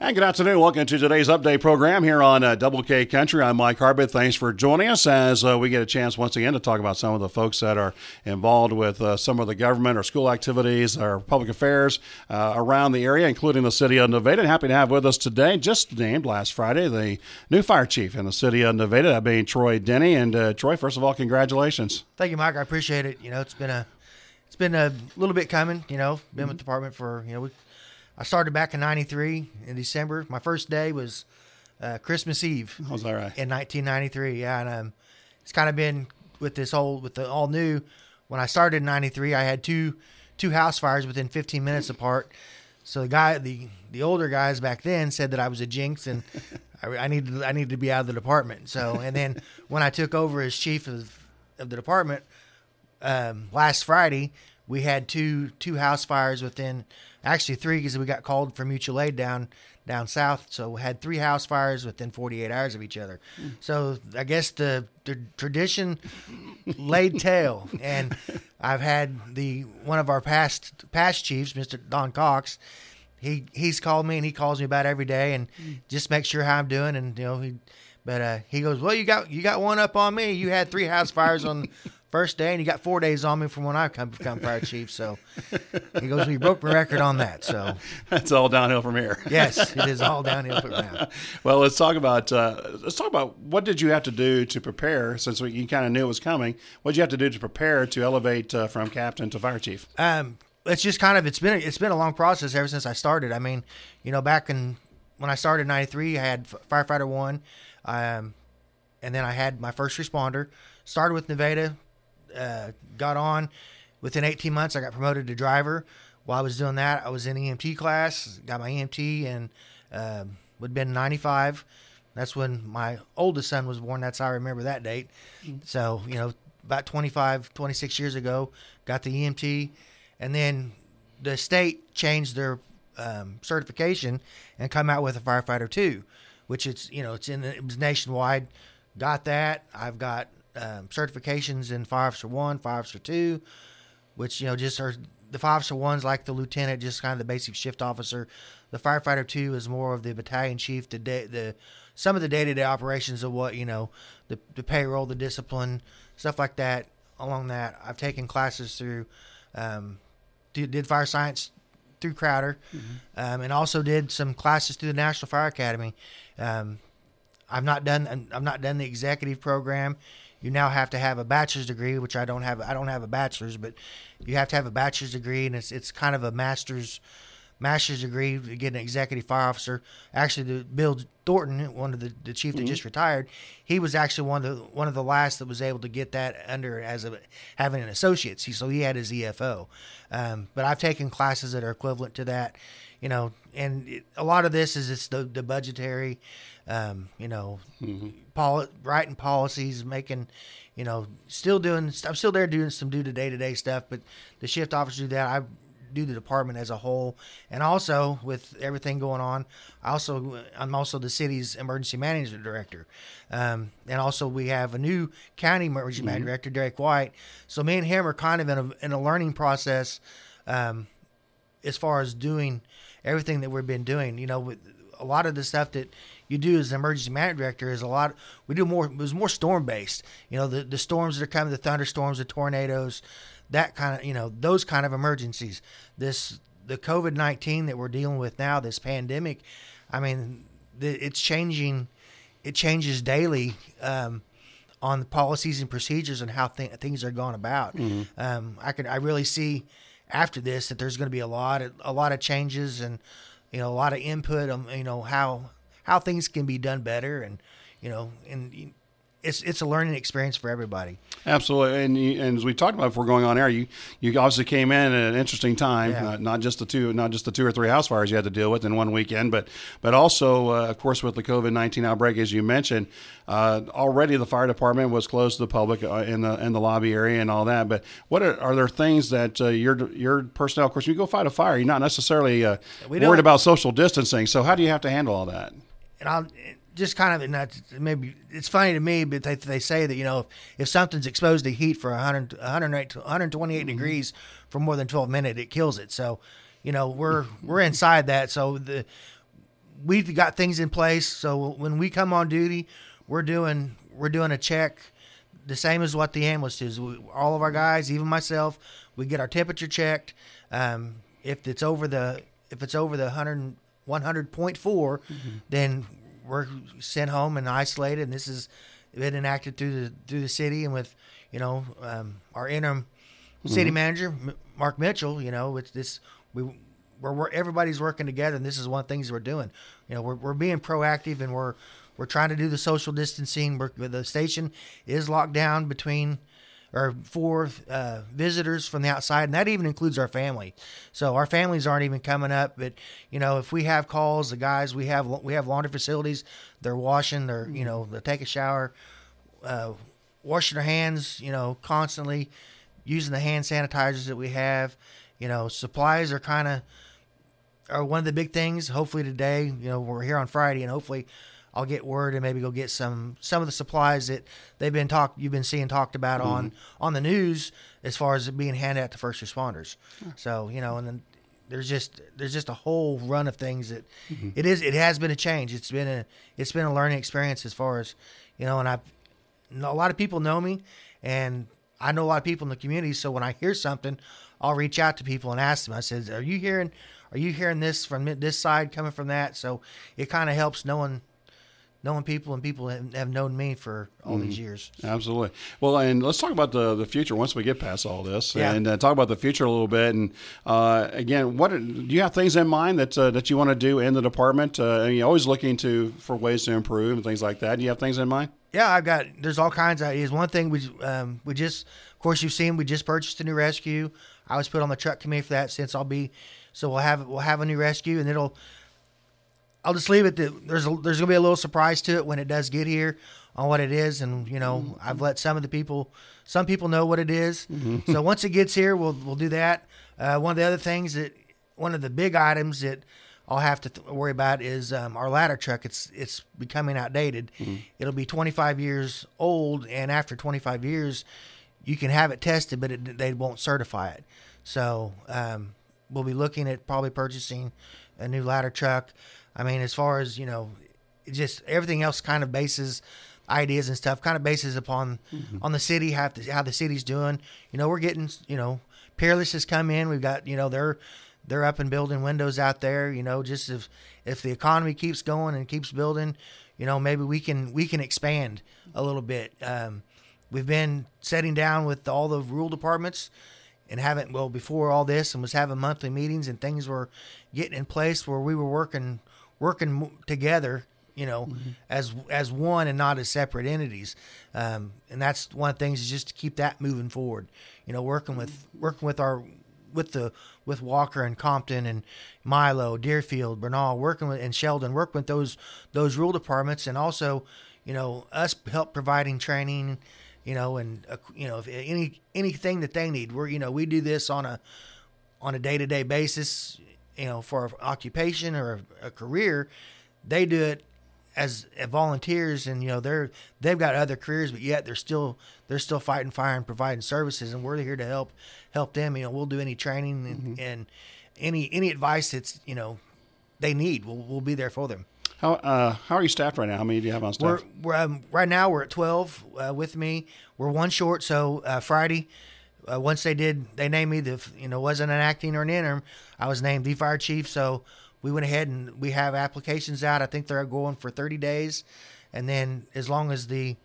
And good afternoon. Welcome to today's update program here on uh, Double K Country. I'm Mike Harbit. Thanks for joining us as uh, we get a chance once again to talk about some of the folks that are involved with uh, some of the government or school activities or public affairs uh, around the area, including the city of Nevada. Happy to have with us today, just named last Friday, the new fire chief in the city of Nevada, that being Troy Denny. And uh, Troy, first of all, congratulations. Thank you, Mike. I appreciate it. You know, it's been a it's been a little bit coming. You know, been with the department for you know we I started back in '93 in December. My first day was uh, Christmas Eve. Was right? In 1993, yeah, and um, it's kind of been with this whole with the all new. When I started in '93, I had two two house fires within 15 minutes apart. So the guy, the the older guys back then said that I was a jinx and I, I needed I needed to be out of the department. So and then when I took over as chief of of the department um, last Friday, we had two two house fires within actually three because we got called for mutual aid down down south. So we had three house fires within 48 hours of each other. So I guess the, the tradition laid tail, and I've had the one of our past past chiefs, Mr. Don Cox. He he's called me and he calls me about every day and just make sure how I'm doing and you know he. But uh, he goes, well, you got you got one up on me. You had three house fires on first day, and you got four days on me from when I come become fire chief. So he goes, we broke my record on that. So that's all downhill from here. yes, it is all downhill from now. well, let's talk about uh, let's talk about what did you have to do to prepare since we, you kind of knew it was coming. What did you have to do to prepare to elevate uh, from captain to fire chief? Um, it's just kind of it's been it's been a long process ever since I started. I mean, you know, back in when I started in '93, I had firefighter one, um, and then I had my first responder. Started with Nevada, uh, got on. Within 18 months, I got promoted to driver. While I was doing that, I was in EMT class, got my EMT, and uh, would have been 95. That's when my oldest son was born. That's how I remember that date. Mm-hmm. So, you know, about 25, 26 years ago, got the EMT. And then the state changed their um, certification and come out with a firefighter two, which it's, you know, it's in, it was nationwide. Got that. I've got um, certifications in fire officer one, fire officer two, which you know just are the five officer one's like the lieutenant, just kind of the basic shift officer. The firefighter two is more of the battalion chief, the day, the some of the day to day operations of what you know, the the payroll, the discipline, stuff like that. Along that, I've taken classes through, um, did, did fire science through Crowder, mm-hmm. um, and also did some classes through the National Fire Academy. Um, I've not done I've not done the executive program you now have to have a bachelor's degree, which I don't have. I don't have a bachelor's, but you have to have a bachelor's degree, and it's it's kind of a master's master's degree to get an executive fire officer. Actually, the Bill Thornton, one of the, the chief that mm-hmm. just retired, he was actually one of the one of the last that was able to get that under as a having an associate's. He, so he had his EFO. Um, but I've taken classes that are equivalent to that, you know, and it, a lot of this is it's the the budgetary um, you know, mm-hmm. poli- writing policies, making, you know, still doing. I'm still there doing some do the day to day stuff, but the shift officers do that. I do the department as a whole, and also with everything going on, I also I'm also the city's emergency management director, um, and also we have a new county emergency mm-hmm. management director, Derek White. So me and him are kind of in a in a learning process, um, as far as doing everything that we've been doing. You know, with a lot of the stuff that you do as an emergency management director is a lot. We do more. It was more storm based. You know, the the storms that are coming, the thunderstorms, the tornadoes, that kind of you know those kind of emergencies. This the COVID nineteen that we're dealing with now, this pandemic. I mean, the, it's changing. It changes daily. Um, on the policies and procedures and how th- things are going about. Mm-hmm. Um, I could I really see after this that there's going to be a lot of a lot of changes and you know a lot of input on you know how how things can be done better, and you know, and it's it's a learning experience for everybody. Absolutely, and, and as we talked about before going on air, you you obviously came in at an interesting time. Yeah. Uh, not just the two, not just the two or three house fires you had to deal with in one weekend, but but also, uh, of course, with the COVID nineteen outbreak, as you mentioned, uh, already the fire department was closed to the public uh, in the in the lobby area and all that. But what are, are there things that uh, your your personnel? Of course, you go fight a fire, you're not necessarily uh, worried about social distancing. So how do you have to handle all that? and I'll just kind of not maybe it's funny to me, but they, they say that you know if, if something's exposed to heat for 100, 108 128 mm-hmm. degrees for more than 12 minutes, it kills it. So, you know we're we're inside that. So the we've got things in place. So when we come on duty, we're doing we're doing a check the same as what the ambulance is. We, all of our guys, even myself, we get our temperature checked. Um, if it's over the if it's over the 100 100.4, mm-hmm. then we're sent home and isolated. And this has been enacted through the through the city and with you know um, our interim mm-hmm. city manager Mark Mitchell. You know, it's this we we're, we're, everybody's working together, and this is one of the things we're doing. You know, we're we're being proactive and we're we're trying to do the social distancing. We're, the station is locked down between or for uh, visitors from the outside, and that even includes our family. So our families aren't even coming up. But you know, if we have calls, the guys we have we have laundry facilities. They're washing. They're you know they take a shower, uh, washing their hands. You know, constantly using the hand sanitizers that we have. You know, supplies are kind of are one of the big things. Hopefully today, you know, we're here on Friday, and hopefully I'll get word and maybe go get some some of the supplies that they've been talked you've been seeing talked about mm-hmm. on on the news as far as being handed out to first responders. So you know, and then there's just there's just a whole run of things that mm-hmm. it is it has been a change. It's been a it's been a learning experience as far as you know, and I've a lot of people know me, and I know a lot of people in the community. So when I hear something, I'll reach out to people and ask them. I said, "Are you hearing? Are you hearing this from this side coming from that?" So it kind of helps knowing knowing people and people have known me for all mm-hmm. these years. Absolutely. Well, and let's talk about the the future once we get past all this, yeah. and uh, talk about the future a little bit. And uh, again, what do you have things in mind that uh, that you want to do in the department? Uh, you're always looking to for ways to improve and things like that. Do you have things in mind? Yeah, I've got. There's all kinds of ideas. One thing we um, we just, of course, you've seen we just purchased a new rescue. I was put on the truck committee for that since I'll be. So we'll have we'll have a new rescue, and it'll I'll just leave it that there's a, there's gonna be a little surprise to it when it does get here on what it is, and you know mm-hmm. I've let some of the people, some people know what it is. Mm-hmm. So once it gets here, we'll we'll do that. Uh, one of the other things that one of the big items that I'll have to th- worry about is um, our ladder truck. It's it's becoming outdated. Mm-hmm. It'll be 25 years old, and after 25 years, you can have it tested, but it, they won't certify it. So um, we'll be looking at probably purchasing a new ladder truck. I mean, as far as you know, just everything else kind of bases ideas and stuff kind of bases upon mm-hmm. on the city how the, how the city's doing. You know, we're getting you know, Peerless has come in. We've got you know they're they're up and building windows out there. You know, just if if the economy keeps going and keeps building, you know, maybe we can we can expand a little bit. Um, we've been sitting down with all the rural departments and haven't well before all this and was having monthly meetings and things were getting in place where we were working working together you know mm-hmm. as as one and not as separate entities. Um, and that's one of the things is just to keep that moving forward. You know working with working with our with the with Walker and Compton and Milo, Deerfield, Bernal, working with and Sheldon, working with those those rural departments, and also, you know, us help providing training, you know, and uh, you know, if any anything that they need, we're you know we do this on a on a day to day basis you know, for occupation or a, a career, they do it as, as volunteers, and you know they're they've got other careers, but yet they're still they're still fighting fire and providing services, and we're here to help help them. You know, we'll do any training and, mm-hmm. and any any advice that's you know they need. We'll we'll be there for them. How uh, how are you staffed right now? How many do you have on staff? We're, we're um, right now we're at twelve uh, with me. We're one short, so uh, Friday uh, once they did, they named me the, you know, wasn't an acting or an interim. I was named the fire chief. So we went ahead and we have applications out. I think they're going for 30 days. And then as long as the,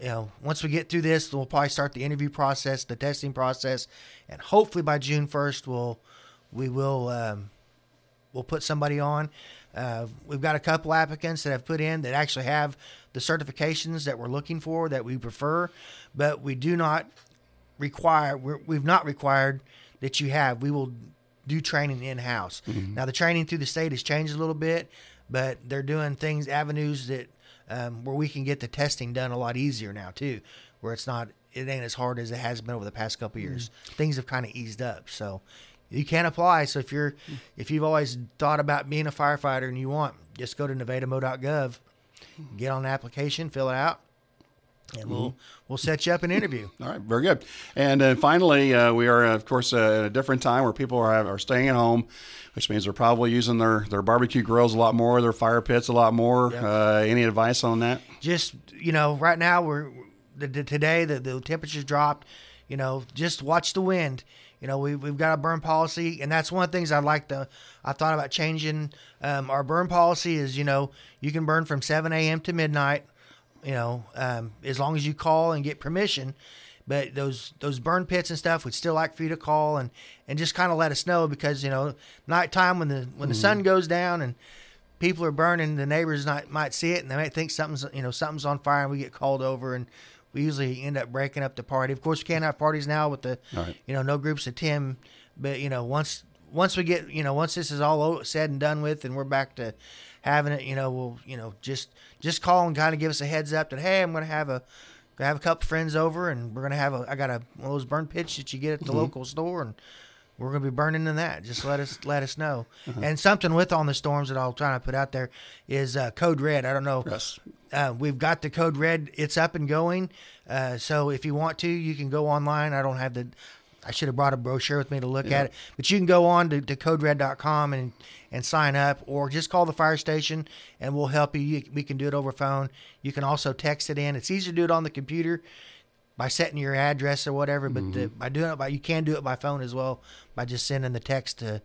you know, once we get through this, we'll probably start the interview process, the testing process, and hopefully by June 1st, we'll, we will, um, we'll put somebody on. Uh, we've got a couple applicants that have put in that actually have the certifications that we're looking for that we prefer, but we do not require we have not required that you have. We will do training in house. Mm-hmm. Now the training through the state has changed a little bit, but they're doing things avenues that um, where we can get the testing done a lot easier now too, where it's not it ain't as hard as it has been over the past couple years. Mm-hmm. Things have kind of eased up, so you can apply. So if you're if you've always thought about being a firefighter and you want, just go to nevadamo.gov, get on the application, fill it out, and we'll we'll set you up an interview. All right, very good. And then finally, uh, we are of course uh, at a different time where people are are staying at home, which means they're probably using their their barbecue grills a lot more, their fire pits a lot more. Yep. Uh, any advice on that? Just you know, right now we're the, the, today the the temperatures dropped. You know, just watch the wind. You know, we, we've got a burn policy, and that's one of the things I'd like to. I thought about changing um, our burn policy. Is you know you can burn from 7 a.m. to midnight. You know, um, as long as you call and get permission. But those those burn pits and stuff, we'd still like for you to call and, and just kind of let us know because you know nighttime when the when the sun goes down and people are burning, the neighbors not, might see it and they might think something's you know something's on fire and we get called over and we usually end up breaking up the party. Of course, we can't have parties now with the Right. you know no groups of ten, but you know once once we get you know once this is all said and done with and we're back to having it, you know we'll you know just just call and kind of give us a heads up that hey I'm going to have a gonna have a couple friends over and we're gonna have a I got a one of those burn pits that you get at the local store and we're gonna be burning in that. Just let us let us know. And something with on the storms that I'll try to put out there is uh, code red. I don't know. Yes. Uh, we've got the code red. It's up and going. Uh, so if you want to, you can go online. I don't have the. I should have brought a brochure with me to look at it, but you can go on to, to codered.com and and sign up, or just call the fire station and we'll help you. you. We can do it over phone. You can also text it in. It's easier to do it on the computer by setting your address or whatever. But the, mm-hmm. by doing it by, you can do it by phone as well by just sending the text to,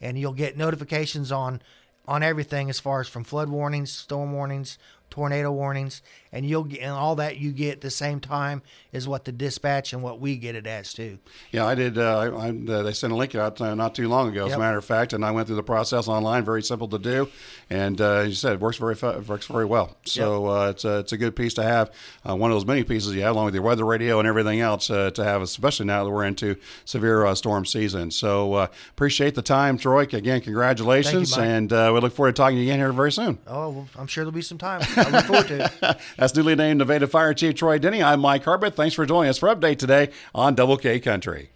and you'll get notifications on on everything as far as from flood warnings, storm warnings, tornado warnings, and you'll get and all that you get at the same time is what the dispatch and what we get it as too. Yeah, I did. Uh, I, I, uh, they sent a link out uh, not too long ago, as Yep. a matter of fact, and I went through the process online. Very simple to do, and uh, as you said, it works very works very well. So uh, it's a it's a good piece to have. Uh, one of those many pieces you have, along with your weather radio and everything else, uh, to have, especially now that we're into severe uh, storm season. So uh, appreciate the time, Troy. Again, congratulations, Mike. and uh, we look forward to talking to you again here very soon. Oh, well, I'm sure there'll be some time. Forward to it. That's newly named Nevada Fire Chief Troy Denny. I'm Mike Harbert. Thanks for joining us for update today on Double K Country.